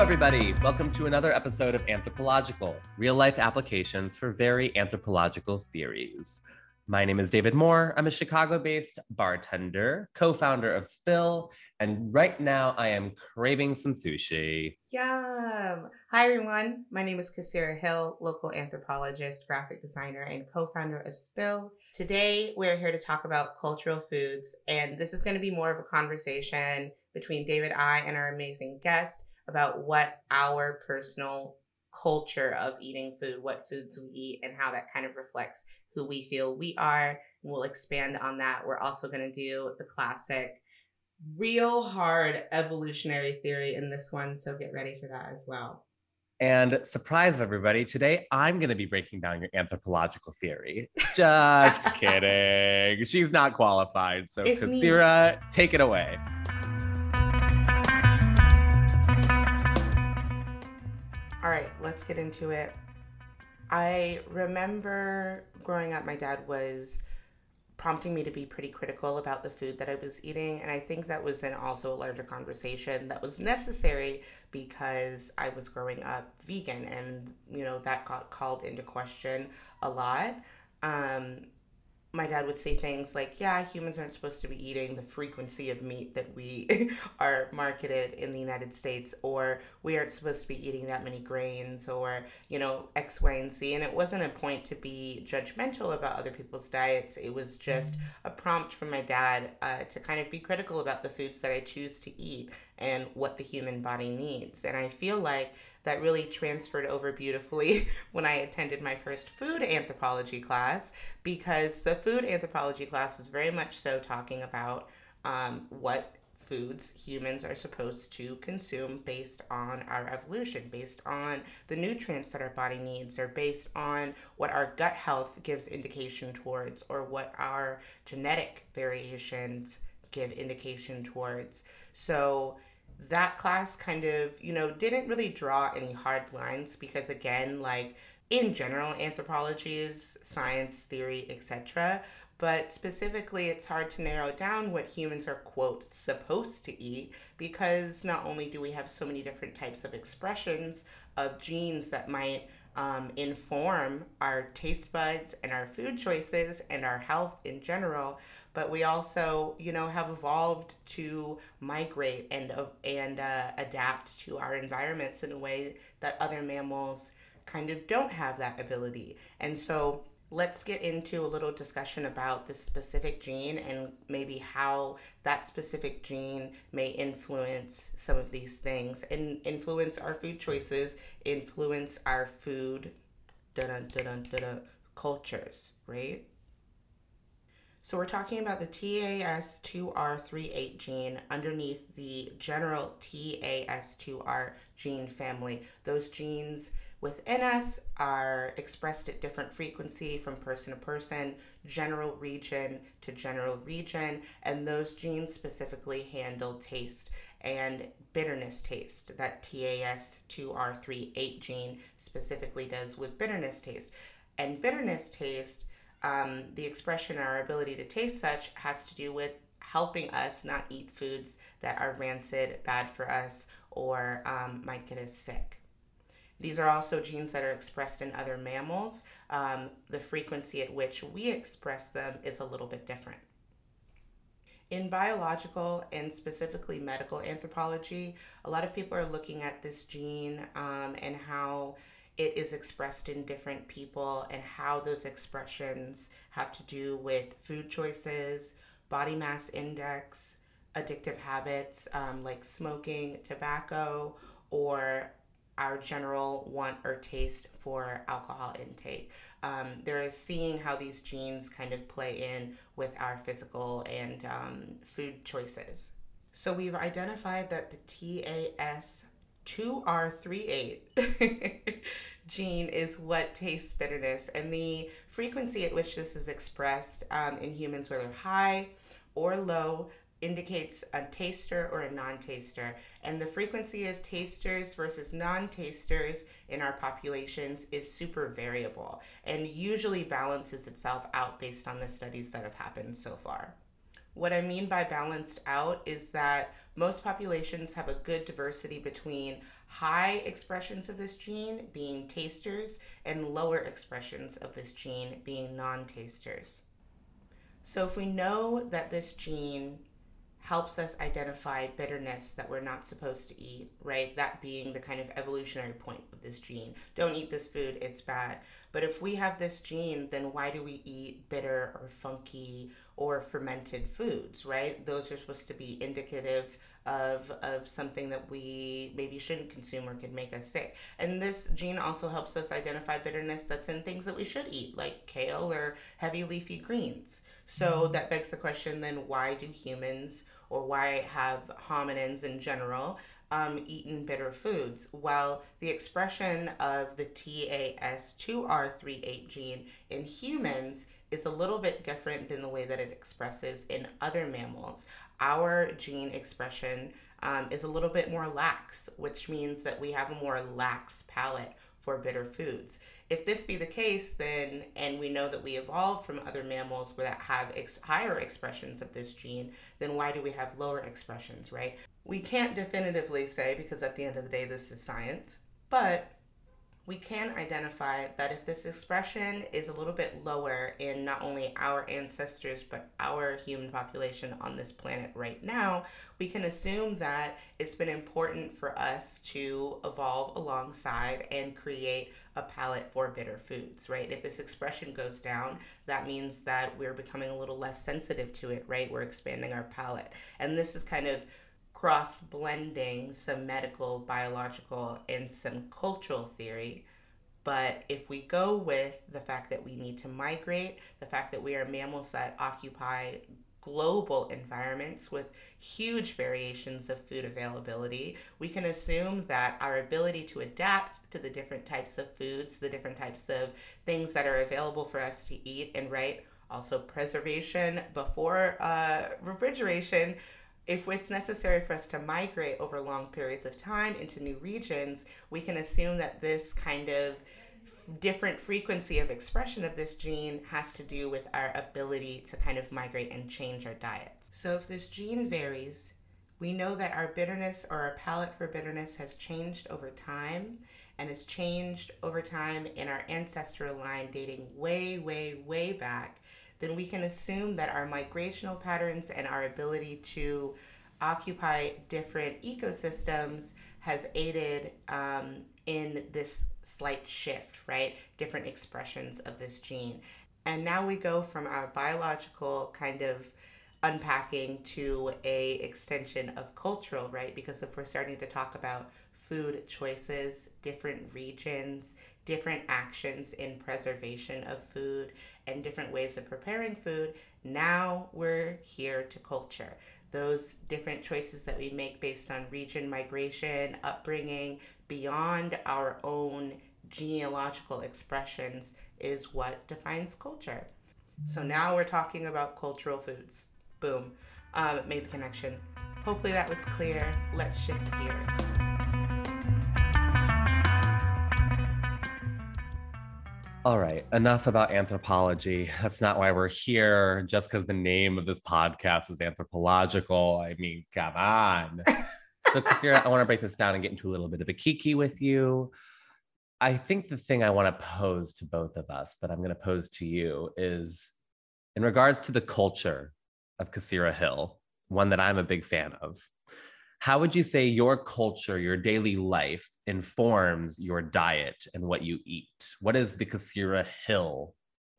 everybody. Welcome to another episode of Anthropological, real life applications for very anthropological theories. My name is David Moore. I'm a Chicago based bartender, co founder of Spill, and right now I am craving some sushi. Yum! Hi, everyone. My name is Kasira Hill, local anthropologist, graphic designer, and co founder of Spill. Today, we're here to talk about cultural foods, and this is going to be more of a conversation between David, I, and our amazing guest about what our personal culture of eating food, what foods we eat, and how that kind of reflects who we feel we are. And we'll expand on that. We're also going to do the classic, real hard evolutionary theory in this one. So get ready for that as well. And surprise everybody, today I'm going to be breaking down your anthropological theory. Just kidding. She's not qualified. So, Kasira, take it away. All right, let's get into it. I remember growing up, my dad was prompting me to be pretty critical about the food that I was eating. And I think that was in also a larger conversation that was necessary because I was growing up vegan and, you know, that got called into question a lot. Um, my dad would say things like, yeah, humans aren't supposed to be eating the frequency of meat that we are marketed in the United States, or we aren't supposed to be eating that many grains, or, you know, X, Y, and Z. And it wasn't a point to be judgmental about other people's diets. It was just mm-hmm. a prompt from my dad uh, to kind of be critical about the foods that I choose to eat and what the human body needs. And I feel like that really transferred over beautifully when I attended my first food anthropology class because the food anthropology class was very much so talking about um, what foods humans are supposed to consume based on our evolution, based on the nutrients that our body needs, or based on what our gut health gives indication towards, or what our genetic variations give indication towards. So, that class kind of, you know, didn't really draw any hard lines because, again, like in general, anthropology is science, theory, etc. But specifically, it's hard to narrow down what humans are, quote, supposed to eat because not only do we have so many different types of expressions of genes that might um, inform our taste buds and our food choices and our health in general. But we also, you know, have evolved to migrate and uh, and uh, adapt to our environments in a way that other mammals kind of don't have that ability. And so let's get into a little discussion about this specific gene and maybe how that specific gene may influence some of these things and influence our food choices, influence our food cultures, right? So we're talking about the TAS2R38 gene underneath the general TAS2R gene family. Those genes within us are expressed at different frequency from person to person, general region to general region, and those genes specifically handle taste and bitterness taste. That TAS2R38 gene specifically does with bitterness taste. And bitterness taste, um, the expression, our ability to taste such, has to do with helping us not eat foods that are rancid, bad for us, or um, might get us sick. These are also genes that are expressed in other mammals. Um, the frequency at which we express them is a little bit different. In biological and specifically medical anthropology, a lot of people are looking at this gene um, and how it is expressed in different people and how those expressions have to do with food choices, body mass index, addictive habits um, like smoking, tobacco, or our general want or taste for alcohol intake. Um, they're seeing how these genes kind of play in with our physical and um, food choices. So we've identified that the TAS2R38 gene is what tastes bitterness, and the frequency at which this is expressed um, in humans, whether high or low, indicates a taster or a non taster, and the frequency of tasters versus non tasters in our populations is super variable and usually balances itself out based on the studies that have happened so far. What I mean by balanced out is that most populations have a good diversity between high expressions of this gene being tasters and lower expressions of this gene being non tasters. So, if we know that this gene helps us identify bitterness that we're not supposed to eat, right? That being the kind of evolutionary point of this gene. Don't eat this food, it's bad. But if we have this gene, then why do we eat bitter or funky or fermented foods, right? Those are supposed to be indicative of of something that we maybe shouldn't consume or could make us sick. And this gene also helps us identify bitterness that's in things that we should eat, like kale or heavy leafy greens. So that begs the question then why do humans or why have hominins in general um, eaten bitter foods? Well, the expression of the TAS2R38 gene in humans is a little bit different than the way that it expresses in other mammals. Our gene expression um, is a little bit more lax, which means that we have a more lax palate for bitter foods. If this be the case, then, and we know that we evolved from other mammals that have ex- higher expressions of this gene, then why do we have lower expressions, right? We can't definitively say because at the end of the day, this is science, but we can identify that if this expression is a little bit lower in not only our ancestors but our human population on this planet right now, we can assume that it's been important for us to evolve alongside and create a palate for bitter foods, right? If this expression goes down, that means that we're becoming a little less sensitive to it, right? We're expanding our palate. And this is kind of cross blending some medical, biological, and some cultural theory. But if we go with the fact that we need to migrate, the fact that we are mammals that occupy global environments with huge variations of food availability, we can assume that our ability to adapt to the different types of foods, the different types of things that are available for us to eat, and right, also preservation before uh, refrigeration if it's necessary for us to migrate over long periods of time into new regions, we can assume that this kind of different frequency of expression of this gene has to do with our ability to kind of migrate and change our diets. So if this gene varies, we know that our bitterness or our palate for bitterness has changed over time and has changed over time in our ancestral line dating way, way, way back then we can assume that our migrational patterns and our ability to occupy different ecosystems has aided um, in this slight shift, right? Different expressions of this gene. And now we go from our biological kind of unpacking to a extension of cultural, right? Because if we're starting to talk about food choices, different regions, different actions in preservation of food, and different ways of preparing food, now we're here to culture. Those different choices that we make based on region, migration, upbringing, beyond our own genealogical expressions is what defines culture. So now we're talking about cultural foods. Boom. Um, made the connection. Hopefully that was clear. Let's shift gears. All right, enough about anthropology. That's not why we're here, just because the name of this podcast is anthropological. I mean, come on. so, Kasira, I want to break this down and get into a little bit of a kiki with you. I think the thing I want to pose to both of us, but I'm going to pose to you, is in regards to the culture of Kasira Hill, one that I'm a big fan of how would you say your culture, your daily life informs your diet and what you eat? What is the Kasira Hill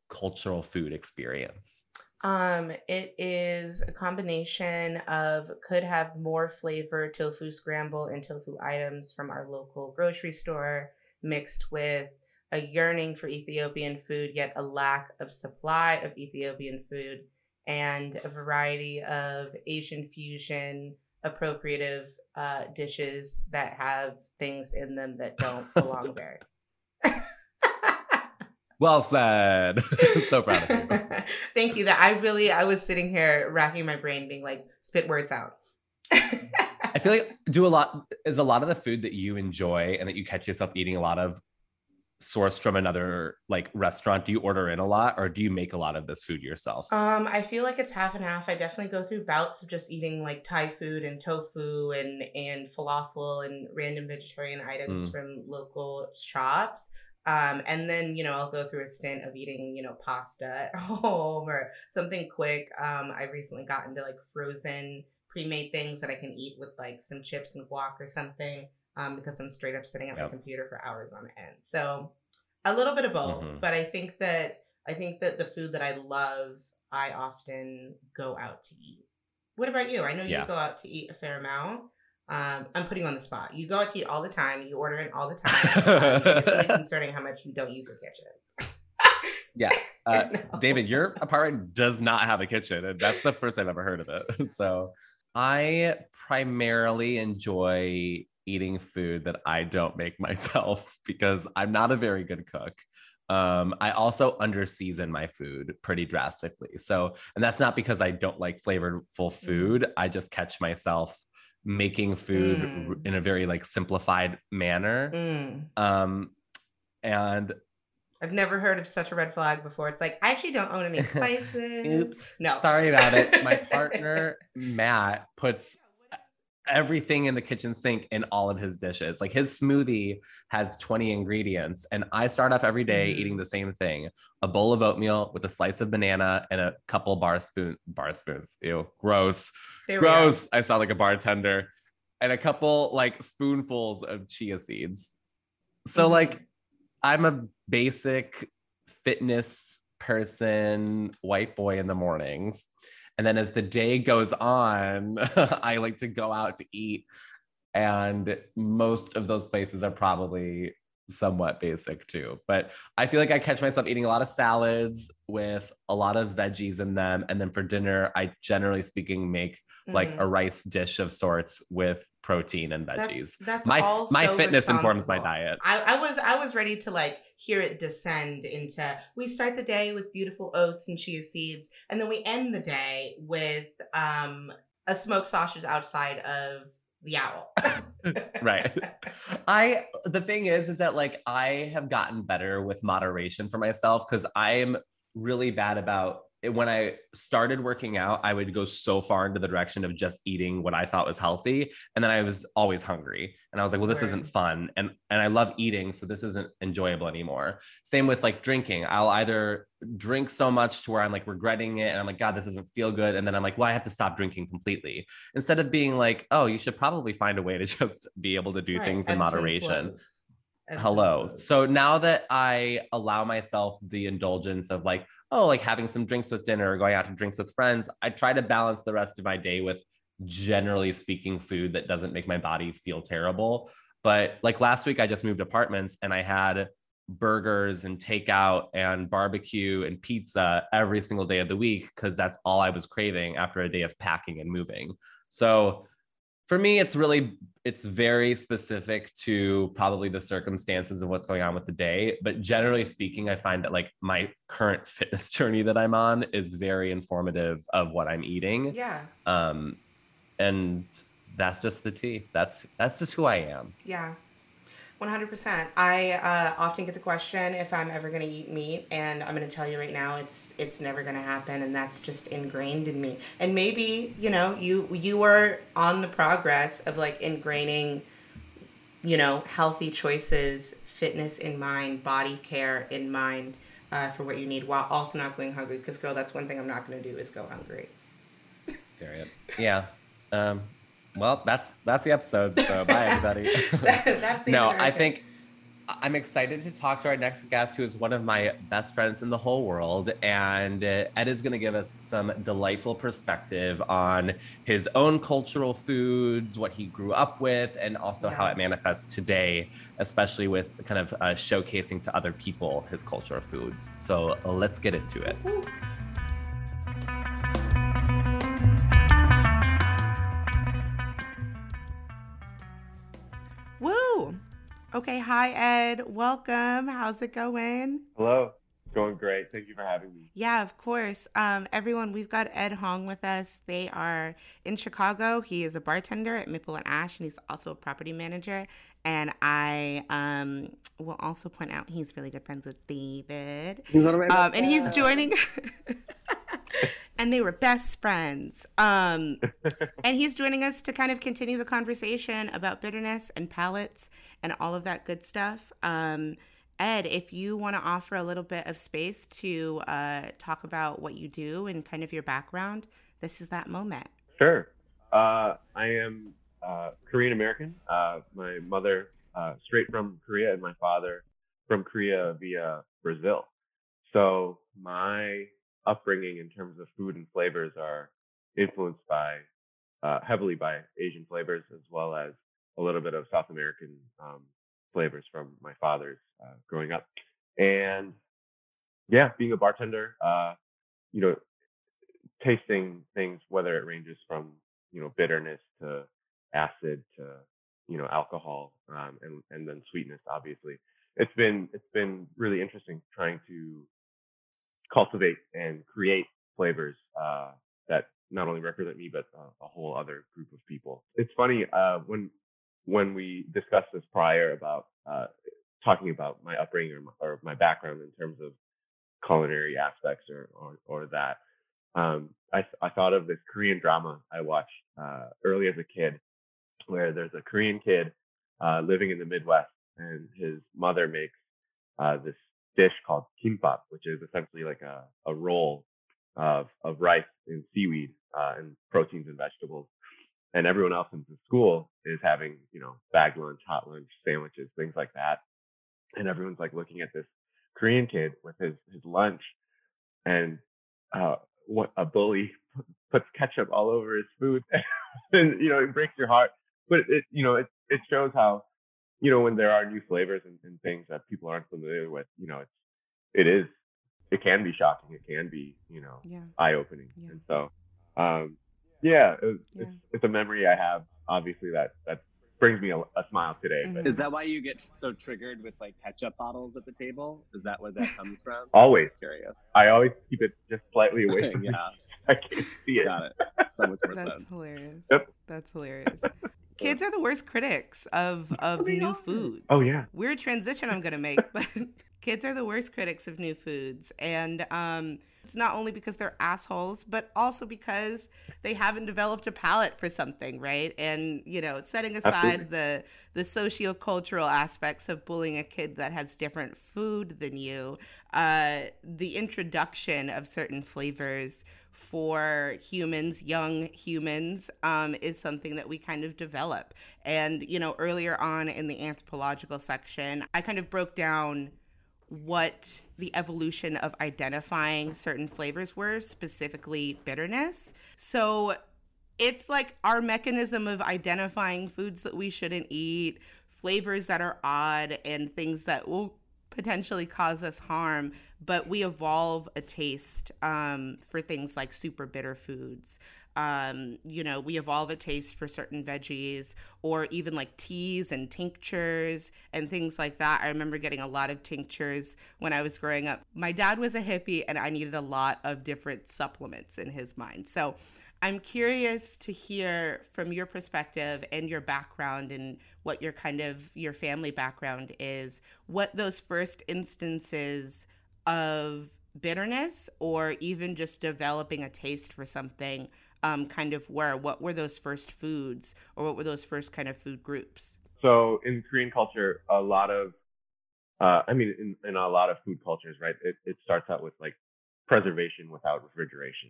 cultural food experience? Um, it is a combination of could have more flavor tofu scramble and tofu items from our local grocery store mixed with a yearning for Ethiopian food, yet a lack of supply of Ethiopian food, and a variety of Asian fusion appropriative uh, dishes that have things in them that don't belong there. well said. so proud of you. Thank you. That I really I was sitting here racking my brain, being like, spit words out. I feel like do a lot is a lot of the food that you enjoy and that you catch yourself eating a lot of sourced from another like restaurant? Do you order in a lot or do you make a lot of this food yourself? Um, I feel like it's half and half. I definitely go through bouts of just eating like Thai food and tofu and and falafel and random vegetarian items Mm. from local shops. Um, and then you know I'll go through a stint of eating you know pasta at home or something quick. Um, I recently got into like frozen pre-made things that I can eat with like some chips and guac or something. Um, because I'm straight up sitting at my computer for hours on end. So a little bit of both, Mhm. but I think that I think that the food that I love, I often go out to eat. What about you? I know Yeah. you go out to eat a fair amount. Um, I'm putting you on the spot. You go out to eat all the time. You order in all the time. Um, it's really concerning how much you don't use your kitchen. Yeah. Uh, No. David, your apartment does not have a kitchen, and that's the first I've ever heard of it. So I primarily enjoy eating food that I don't make myself because I'm not a very good cook. Um, I also underseason my food pretty drastically. So, and that's not because I don't like flavorful food. I just catch myself making food Mm. in a very like simplified manner. Mm. Um, and I've never heard of such a red flag before. It's like I actually don't own any spices. Oops. No. Sorry about it. My partner, Matt, puts everything in the kitchen sink in all of his dishes. Like his smoothie has 20 ingredients, and I start off every day eating the same thing a bowl of oatmeal with a slice of banana and a couple bar spoon bar spoons. Ew, gross. Gross. I sound like a bartender. And a couple like spoonfuls of chia seeds. So, Mhm. like, I'm a basic fitness person, white boy in the mornings. And then as the day goes on, I like to go out to eat. And most of those places are probably somewhat basic too. But I feel like I catch myself eating a lot of salads with a lot of veggies in them. And then for dinner, I generally speaking make like Mhm. a rice dish of sorts with protein and veggies. That's, that's my my fitness informs my diet. I, I was I was ready to like hear it descend into we start the day with beautiful oats and chia seeds, and then we end the day with um a smoked sausage outside of the owl. Right. I the thing is is that like I have gotten better with moderation for myself cuz I'm really bad about when I started working out, I would go so far into the direction of just eating what I thought was healthy, and then I was always hungry, and I was like, "Well, this isn't fun," and and I love eating, so this isn't enjoyable anymore. Same with like drinking. I'll either drink so much to where I'm like regretting it, and I'm like, "God, this doesn't feel good," and then I'm like, "Well, I have to stop drinking completely," instead of being like, "Oh, you should probably find a way to just be able to do Right, things in and moderation." Hello. so now that i allow myself the indulgence of like oh like having some drinks with dinner or going out to drinks with friends i try to balance the rest of my day with generally speaking food that doesn't make my body feel terrible. But like last week i just moved apartments and i had burgers and takeout and barbecue and pizza every single day of the week because that's all i was craving after a day of packing and moving. So for me it's really it's very specific to probably the circumstances of what's going on with the day but generally speaking i find that like my current fitness journey that i'm on is very informative of what i'm eating. Yeah, um and that's just the tea. That's that's just who i am. Yeah. 100%. I uh, often get the question if I'm ever going to eat meat and I'm going to tell you right now it's it's never going to happen and that's just ingrained in me. And maybe, you know, you you are on the progress of like ingraining you know, healthy choices, fitness in mind, body care in mind uh, for what you need while also not going hungry because girl, that's one thing I'm not going to do is go hungry. period yeah um well that's that's the episode so bye everybody. That's the no i think i'm excited to talk to our next guest who is one of my best friends in the whole world and uh, ed is going to give us some delightful perspective on his own cultural foods what he grew up with and also how it manifests today especially with kind of uh, showcasing to other people his cultural foods. So let's get into it Okay, hi Ed. Welcome. How's it going? Hello. Going great. Thank you for having me. Yeah, of course. Um, everyone, we've got Ed Hong with us. They are in Chicago. He is a bartender at Maple and Ash, and he's also a property manager. And I um, will also point out he's really good friends with David. He's one of my um, and he's joining. and they were best friends. Um, and he's joining us to kind of continue the conversation about bitterness and palates and all of that good stuff. Um, Ed, if you want to offer a little bit of space to uh, talk about what you do and kind of your background, this is that moment. Sure. Uh, I am uh, Korean American. Uh, my mother, uh, straight from Korea, and my father from Korea via Brazil. So my upbringing in terms of food and flavors are influenced by uh, heavily by Asian flavors as well as a little bit of South American um, flavors from my father's uh, growing up. And yeah, being a bartender, uh, you know, tasting things, whether it ranges from, you know, bitterness to acid to, you know, alcohol, um, and, and then sweetness, obviously. It's been, it's been really interesting trying to cultivate and create flavors, uh, that not only represent me, but uh, a whole other group of people. It's funny, uh, when, when we discussed this prior about uh, talking about my upbringing or my, or my, background in terms of culinary aspects or or, or that, um, I, I thought of this Korean drama I watched uh, early as a kid, where there's a Korean kid uh, living in the Midwest, and his mother makes this dish called kimbap, which is essentially like a, a roll of of rice and seaweed uh, and proteins and vegetables and everyone else in the school is having, you know, bag lunch, hot lunch, sandwiches, things like that. And everyone's like looking at this Korean kid with his his lunch, and uh, what a bully puts ketchup all over his food, and you know it breaks your heart. But it, you know, it it shows how, you know, when there are new flavors and, and things that people aren't familiar with, you know, it's it is it can be shocking. It can be, you know, yeah. eye opening. Yeah. And so, um, yeah, it, yeah. It's, it's a memory I have. Obviously, that that brings me a, a smile today. Mm-hmm. Is that why you get so triggered with like ketchup bottles at the table? Is that where that comes from? always I'm curious. I always keep it just slightly away from yeah. me. I can't see it. Got it. So much more That's hilarious. Yep. That's hilarious. Kids are the worst critics of of new foods. Oh yeah. Weird transition I'm gonna make, but kids are the worst critics of new foods, and um, it's not only because they're assholes, but also because they haven't developed a palate for something, right? And you know, setting aside Absolutely. the the sociocultural aspects of bullying a kid that has different food than you, uh, the introduction of certain flavors for humans, young humans, um, is something that we kind of develop. And you know, earlier on in the anthropological section, I kind of broke down what the evolution of identifying certain flavors were, specifically bitterness. So it's like our mechanism of identifying foods that we shouldn't eat, flavors that are odd, and things that will potentially cause us harm. But we evolve a taste um, for things like super bitter foods um, you know, we evolve a taste for certain veggies or even like teas and tinctures and things like that. I remember getting a lot of tinctures when I was growing up. My dad was a hippie and I needed a lot of different supplements in his mind. So I'm curious to hear from your perspective and your background and what your kind of your family background is, what those first instances of bitterness or even just developing a taste for something um, kind of were? What were those first foods, or what were those first kind of food groups? So in Korean culture, a lot of, uh, I mean, in, in a lot of food cultures, right? It, it starts out with like preservation without refrigeration,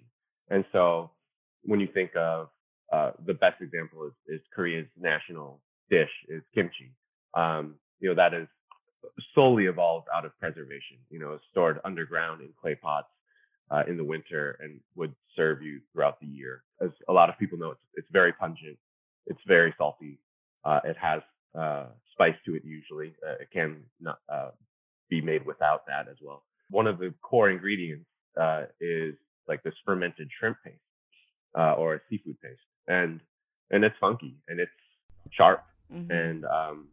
and so when you think of uh, the best example is, is Korea's national dish is kimchi. Um, you know that is solely evolved out of preservation. You know, stored underground in clay pots uh, in the winter and would serve you throughout the year. As a lot of people know, it's, it's very pungent. It's very salty. Uh, it has uh, spice to it usually. Uh, it can not uh, be made without that as well. One of the core ingredients uh, is like this fermented shrimp paste or a seafood paste, and and it's funky and it's sharp mm-hmm. and um,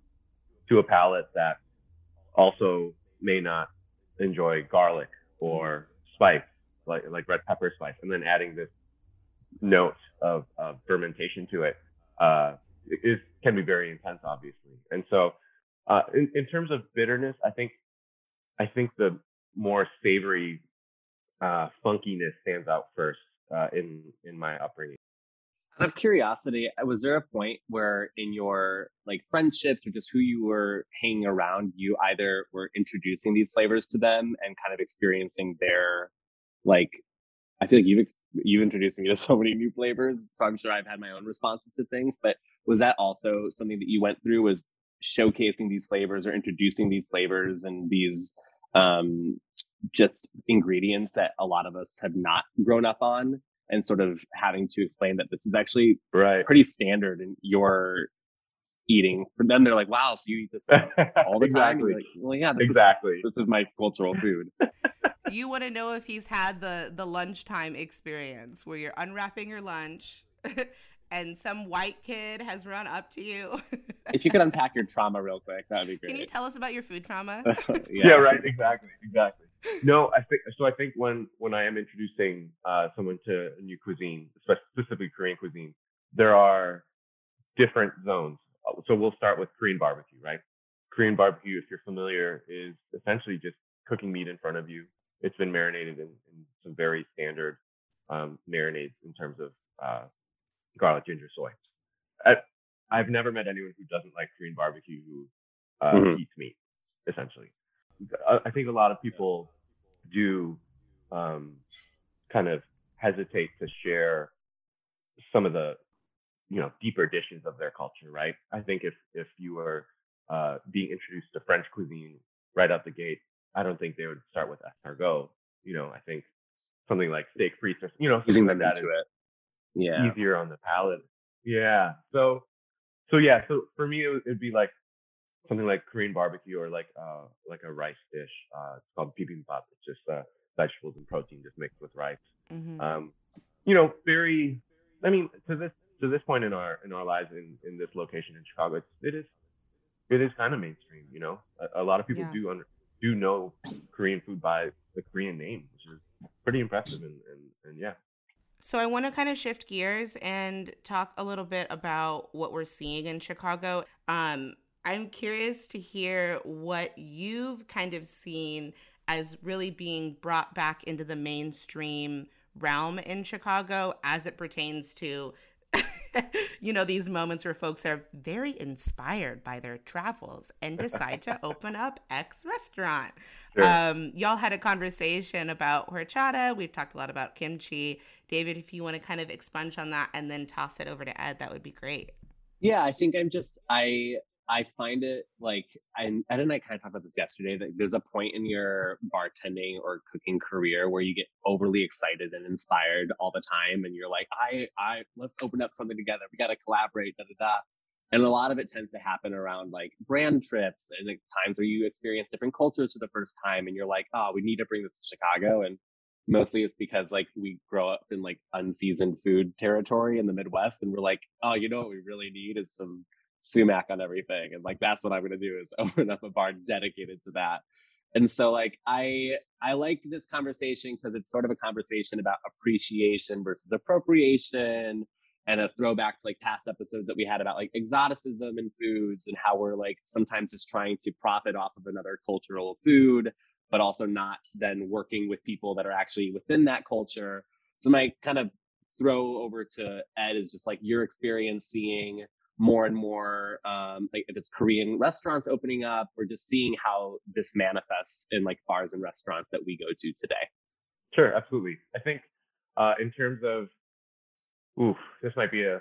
to a palate that also may not enjoy garlic or spice, like like red pepper spice, and then adding this note of, of fermentation to it uh, can be very intense, obviously. And so, uh, in, in terms of bitterness, I think I think the more savory uh, funkiness stands out first uh, in in my upbringing. Out of curiosity, uh, was there a point where in your like friendships or just who you were hanging around, you either were introducing these flavors to them and kind of experiencing their like I feel like you've you've introduced me to so many new flavors, so I'm sure I've had my own responses to things. But was that also something that you went through? Was showcasing these flavors or introducing these flavors and these um, just ingredients that a lot of us have not grown up on, and sort of having to explain that this is actually right pretty standard in your eating. For them, they're like, "Wow, so you eat this all the exactly. time?" Like, well, yeah, this exactly. Is, this is my cultural food. you want to know if he's had the the lunchtime experience where you're unwrapping your lunch and some white kid has run up to you. if you could unpack your trauma real quick, that would be great. Can you tell us about your food trauma? yes. Yeah, right. Exactly. Exactly. No, I think so. I think when when I am introducing uh, someone to a new cuisine, specifically Korean cuisine, there are different zones. Uh, so we'll start with Korean barbecue, right? Korean barbecue, if you're familiar, is essentially just cooking meat in front of you it's been marinated in, in some very standard um, marinades in terms of uh, garlic, ginger, soy. I, have never met anyone who doesn't like Korean barbecue who uh, mm-hmm. eats meat, essentially. I, think a lot of people do um, kind of hesitate to share some of the you know deeper dishes of their culture, right? I think if if you were uh, being introduced to French cuisine right out the gate, I don't think they would start with escargot. You know, I think something like steak frites or you know them like into it. Yeah, easier on the palate. Yeah. So, so yeah. So for me, it would be like something like Korean barbecue or like uh like a rice dish. Uh, it's called bibimbap. It's just uh, vegetables and protein just mixed with rice. Mm-hmm. Um, you know, very. I mean, to this to this point in our in our lives in in this location in Chicago, it's, it is it is kind of mainstream. You know, a, a lot of people yeah. do under, do know Korean food by the Korean name, which is pretty impressive. And, and, and yeah. So I want to kind of shift gears and talk a little bit about what we're seeing in Chicago. Um, I'm curious to hear what you've kind of seen as really being brought back into the mainstream realm in Chicago as it pertains to you know, these moments where folks are very inspired by their travels and decide to open up X restaurant. Sure. Um, y'all had a conversation about horchata. We've talked a lot about kimchi. David, if you want to kind of expunge on that and then toss it over to Ed, that would be great. Yeah, I think I'm just I I find it like, and Ed and I kind of talked about this yesterday. That there's a point in your bartending or cooking career where you get overly excited and inspired all the time, and you're like, I, I, let's open up something together. We got to collaborate, da da da. And a lot of it tends to happen around like brand trips and like times where you experience different cultures for the first time, and you're like, oh, we need to bring this to Chicago. And mostly it's because like we grow up in like unseasoned food territory in the Midwest, and we're like, oh, you know what we really need is some sumac on everything. And like that's what I'm gonna do is open up a bar dedicated to that. And so like I I like this conversation because it's sort of a conversation about appreciation versus appropriation and a throwback to like past episodes that we had about like exoticism and foods and how we're like sometimes just trying to profit off of another cultural food, but also not then working with people that are actually within that culture. So my kind of throw over to Ed is just like your experience seeing more and more um, like if it's korean restaurants opening up or just seeing how this manifests in like bars and restaurants that we go to today. Sure absolutely. I think uh, in terms of ooh this might be a,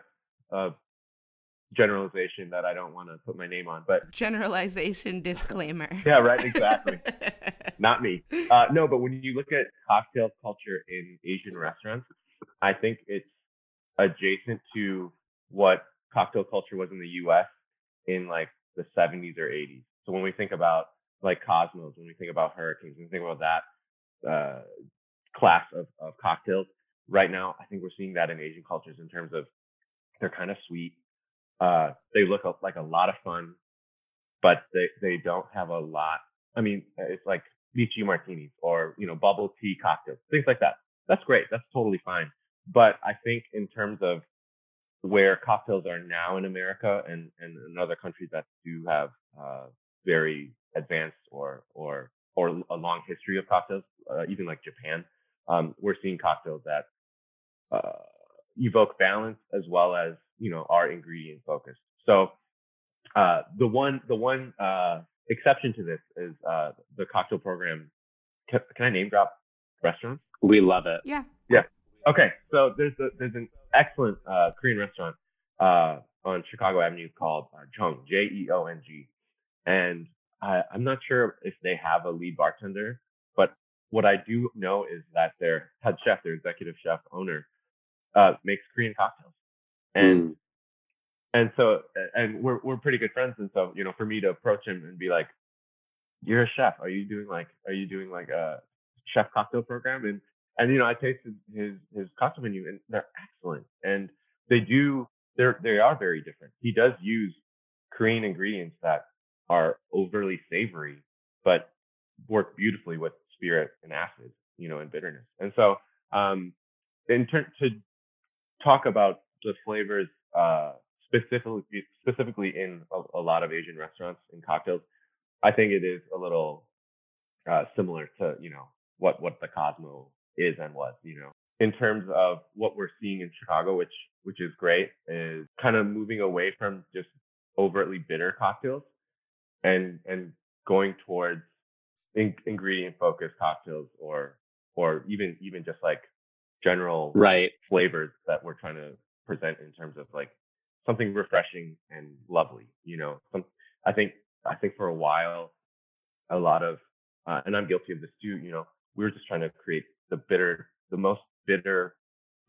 a generalization that i don't want to put my name on but generalization disclaimer. Yeah right exactly. Not me. Uh, no but when you look at cocktail culture in asian restaurants i think it's adjacent to what cocktail culture was in the US in like the 70s or 80s. So when we think about like Cosmos, when we think about Hurricanes, when we think about that uh, class of, of cocktails, right now, I think we're seeing that in Asian cultures in terms of they're kind of sweet. Uh, they look like a lot of fun, but they, they don't have a lot. I mean, it's like lychee martinis or you know bubble tea cocktails, things like that. That's great. That's totally fine. But I think in terms of where cocktails are now in America and, and in other countries that do have uh, very advanced or or or a long history of cocktails, uh, even like Japan, um, we're seeing cocktails that uh, evoke balance as well as you know are ingredient focused. So uh, the one the one uh, exception to this is uh, the cocktail program. Can, can, I name drop restaurants? We love it. Yeah. Yeah. Okay. So there's a, there's an excellent uh, Korean restaurant uh, on Chicago Avenue called uh, Jeong J E O N G, and I, I'm not sure if they have a lead bartender, but what I do know is that their head chef, their executive chef owner, uh, makes Korean cocktails, and mm. and so and we're we're pretty good friends, and so you know for me to approach him and be like, "You're a chef. Are you doing like Are you doing like a chef cocktail program?" and and you know I tasted his his cocktail menu, and they're excellent, and they do they're they are very different. He does use Korean ingredients that are overly savory, but work beautifully with spirit and acid, you know, and bitterness. And so, um, in turn to talk about the flavors uh, specifically specifically in a, a, lot of Asian restaurants and cocktails, I think it is a little uh, similar to you know what what the Cosmo is and was. You know, in terms of what we're seeing in Chicago, which which is great, is kind of moving away from just overtly bitter cocktails and and going towards in, ingredient focused cocktails or or even even just like general right flavors that we're trying to present in terms of like something refreshing and lovely you know some i think i think for a while a lot of uh, and i'm guilty of this too you know we were just trying to create the bitter the most bitter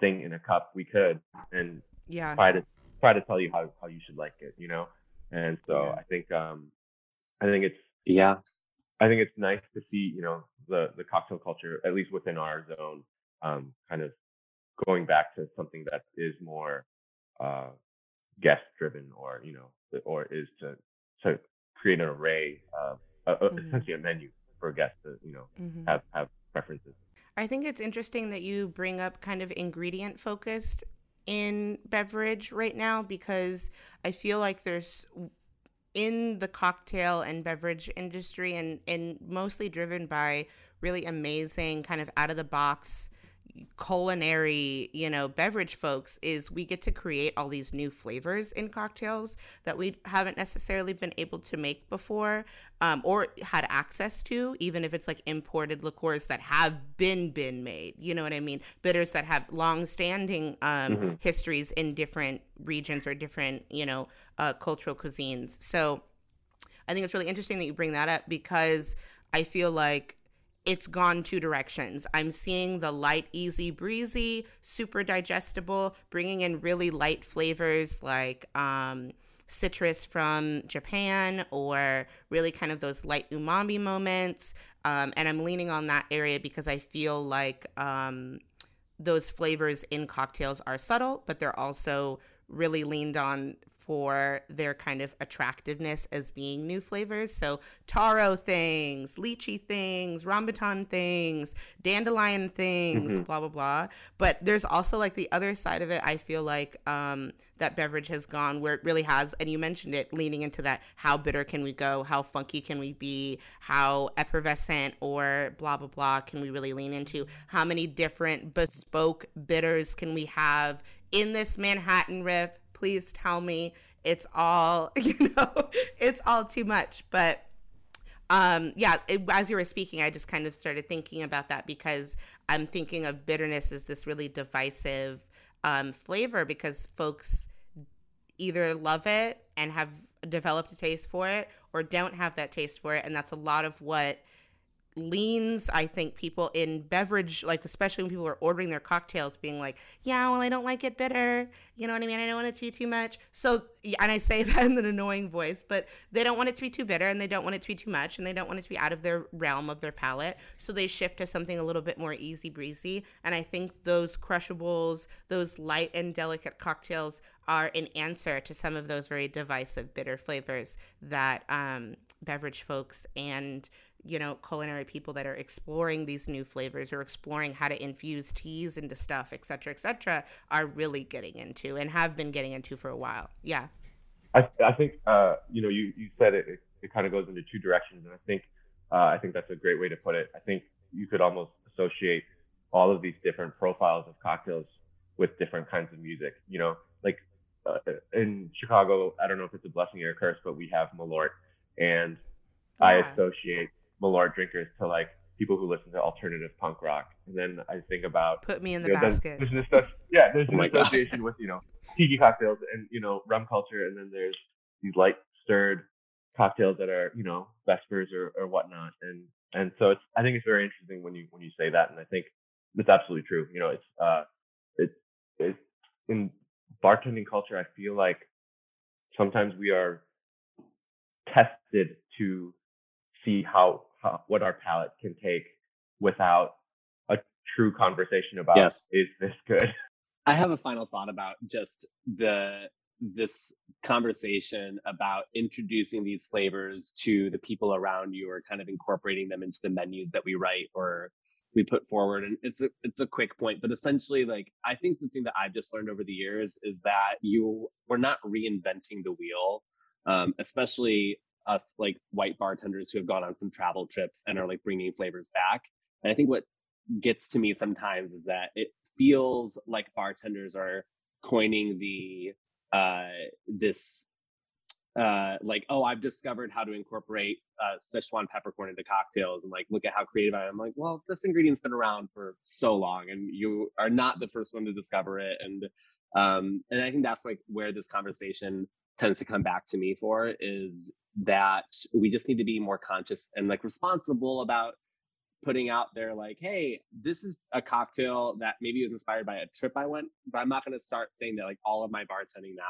thing in a cup we could and yeah try to try to tell you how, how you should like it you know and so yeah. i think um i think it's yeah I think it's nice to see, you know, the the cocktail culture, at least within our zone, um, kind of going back to something that is more uh, guest driven, or you know, or is to to create an array, of, uh, mm-hmm. essentially a menu for guests to, you know, mm-hmm. have have preferences. I think it's interesting that you bring up kind of ingredient focused in beverage right now because I feel like there's in the cocktail and beverage industry and, and mostly driven by really amazing kind of out of the box culinary, you know, beverage folks is we get to create all these new flavors in cocktails that we haven't necessarily been able to make before um, or had access to, even if it's like imported liqueurs that have been been made. You know what I mean? Bitters that have long-standing um, mm-hmm. histories in different regions or different, you know, uh, cultural cuisines. So I think it's really interesting that you bring that up because I feel like it's gone two directions. I'm seeing the light, easy, breezy, super digestible, bringing in really light flavors like um, citrus from Japan or really kind of those light umami moments. Um, and I'm leaning on that area because I feel like um, those flavors in cocktails are subtle, but they're also really leaned on for their kind of attractiveness as being new flavors. So taro things, lychee things, rambutan things, dandelion things, mm-hmm. blah blah blah. But there's also like the other side of it. I feel like um, that beverage has gone where it really has, and you mentioned it, leaning into that. How bitter can we go? How funky can we be? How effervescent or blah blah blah can we really lean into? How many different bespoke bitters can we have in this Manhattan riff? Please tell me it's all you know it's all too much. But um yeah it, as you were speaking i just kind of started thinking about that because i'm thinking of bitterness as this really divisive um, flavor because folks either love it and have developed a taste for it or don't have that taste for it. And that's a lot of what leans i think people in beverage like especially when people are ordering their cocktails being like yeah well i don't like it bitter. You know what i mean? I don't want it to be too much. So and i say that in an annoying voice but they don't want it to be too bitter and they don't want it to be too much and they don't want it to be out of their realm of their palate. So they shift to something a little bit more easy breezy. And i think those crushables those light and delicate cocktails are an answer to some of those very divisive bitter flavors that um, beverage folks and you know, culinary people that are exploring these new flavors or exploring how to infuse teas into stuff, et cetera, et cetera, are really getting into and have been getting into for a while. Yeah. I, I think, uh, you know, you, you said it, it, it kind of goes into two directions. And I think, uh, I think that's a great way to put it. I think you could almost associate all of these different profiles of cocktails with different kinds of music, you know, like uh, in Chicago, I don't know if it's a blessing or a curse, but we have Malort and yeah. I associate Malort drinkers to like people who listen to alternative punk rock. And then I think about put me in the know, basket. There's, there's this, yeah, there's oh an association with you know tiki cocktails and you know rum culture, and then there's these light stirred cocktails that are you know vespers or, or whatnot. And and so it's I think it's very interesting when you when you say that, and I think it's absolutely true. You know, it's uh, it it in bartending culture. I feel like sometimes we are tested to see how, how what our palate can take without a true conversation about yes. is this good i have a final thought about just the this conversation about introducing these flavors to the people around you or kind of incorporating them into the menus that we write or we put forward and it's a it's a quick point but essentially like i think the thing that i've just learned over the years is that you we're not reinventing the wheel um, especially us like white bartenders who have gone on some travel trips and are like bringing flavors back. And I think what gets to me sometimes is that it feels like bartenders are coining the uh this uh like oh i've discovered how to incorporate uh szechuan peppercorn into cocktails and like look at how creative i am I'm like well this ingredient's been around for so long and you are not the first one to discover it and um and i think that's like where this conversation tends to come back to me for is that we just need to be more conscious and like responsible about putting out there like hey this is a cocktail that maybe was inspired by a trip i went but i'm not going to start saying that like all of my bartending now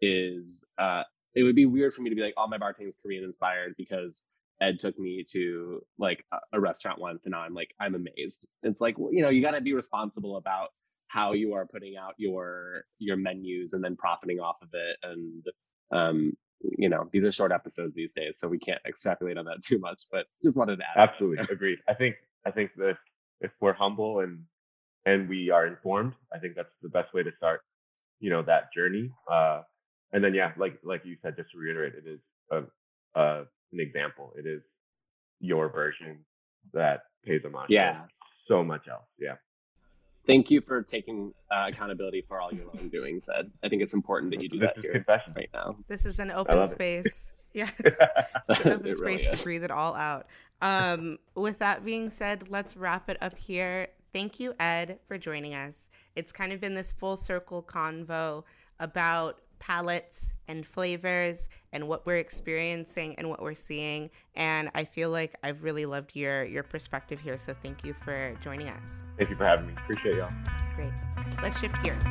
is uh it would be weird for me to be like all my bartending is korean inspired because ed took me to like a, restaurant once and now i'm like i'm amazed. It's like well, you know you got to be responsible about how you are putting out your your menus and then profiting off of it and um you know these are short episodes these days so we can't extrapolate on that too much but just wanted to add absolutely agreed. I think i think that if we're humble and and we are informed i think that's the best way to start you know that journey uh and then yeah like like you said just to reiterate it is a, uh an example. It is your version that pays homage yeah. so much else yeah thank you for taking uh, accountability for all your wrongdoings, Ed. I think it's important that you do that here confession. right now. This is an open space. Yes, open it space really to breathe it all out. Um, with that being said, let's wrap it up here. Thank you, Ed, for joining us. It's kind of been this full circle convo about palates and flavors and what we're experiencing and what we're seeing. And I feel like I've really loved your your perspective here. So thank you for joining us. Thank you for having me. Appreciate y'all. Great. Let's shift gears.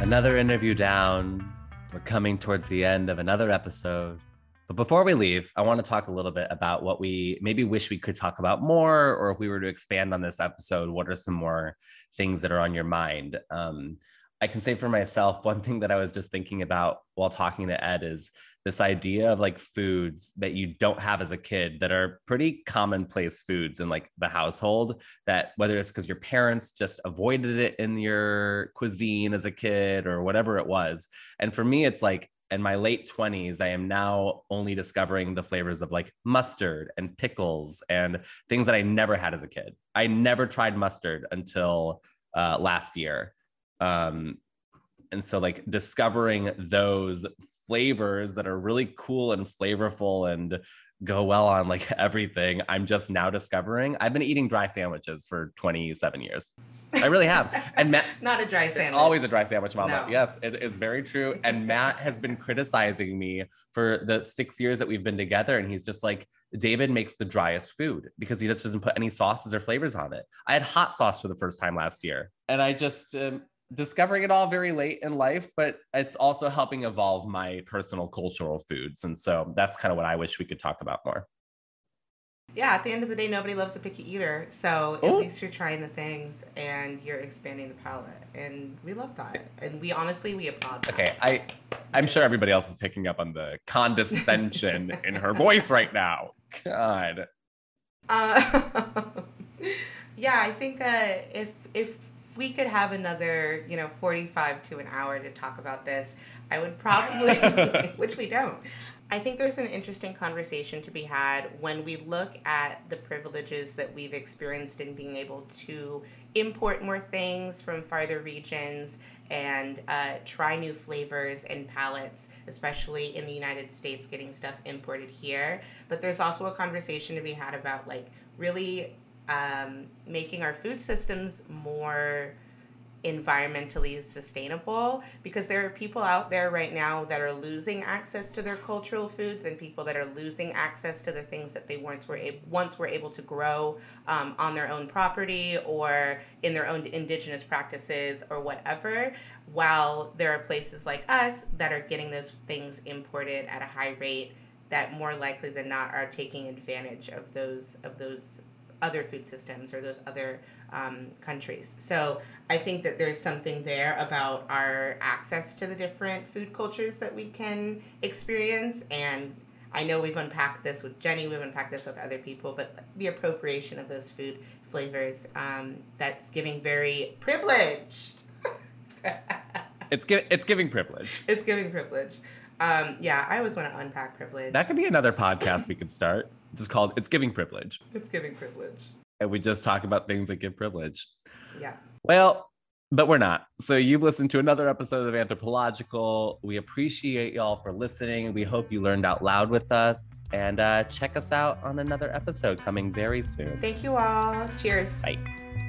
Another interview down. We're coming towards the end of another episode. But before we leave, I want to talk a little bit about what we maybe wish we could talk about more, or if we were to expand on this episode, what are some more things that are on your mind? Um, I can say for myself, one thing that I was just thinking about while talking to Ed is this idea of like foods that you don't have as a kid that are pretty commonplace foods in like the household that whether it's because your parents just avoided it in your cuisine as a kid or whatever it was. And for me, it's like in my late 20s, I am now only discovering the flavors of like mustard and pickles and things that I never had as a kid. I never tried mustard until uh, last year um and so like discovering those flavors that are really cool and flavorful and go well on like everything i'm just now discovering. I've been eating dry sandwiches for 27 years. I really have. And matt not a dry sandwich. always a dry sandwich mama. No. yes it is very true. And matt has been criticizing me for the six years that we've been together and he's just like david makes the driest food because he just doesn't put any sauces or flavors on it. I had hot sauce for the first time last year and i just um, discovering it all very late in life, but it's also helping evolve my personal cultural foods. And so that's kind of what I wish we could talk about more. Yeah, at the end of the day, nobody loves a picky eater. So at Ooh. least you're trying the things and you're expanding the palate. And we love that. And we honestly, we applaud that. Okay, I I'm sure everybody else is picking up on the condescension in her voice right now. God. Uh, yeah, I think uh, if if we could have another, you know, 45 to an hour to talk about this, I would probably, which we don't. I think there's an interesting conversation to be had when we look at the privileges that we've experienced in being able to import more things from farther regions and uh, try new flavors and palettes, especially in the United States, getting stuff imported here. But there's also a conversation to be had about like really um, making our food systems more environmentally sustainable because there are people out there right now that are losing access to their cultural foods and people that are losing access to the things that they once were able, once were able to grow um, on their own property or in their own indigenous practices or whatever while there are places like us that are getting those things imported at a high rate that more likely than not are taking advantage of those of those other food systems or those other um, countries. So I think that there's something there about our access to the different food cultures that we can experience. And I know we've unpacked this with Jenny, we've unpacked this with other people, but the appropriation of those food flavors um, that's giving very privileged. it's, gi- it's giving privilege. It's giving privilege. Um, yeah, I always want to unpack privilege. That could be another podcast we could start. It's called It's Giving Privilege. It's giving privilege. And we just talk about things that give privilege. Yeah. Well, but we're not. So you've listened to another episode of Anthropological. We appreciate y'all for listening. We hope you learned out loud with us. And uh, check us out on another episode coming very soon. Thank you all. Cheers. Bye.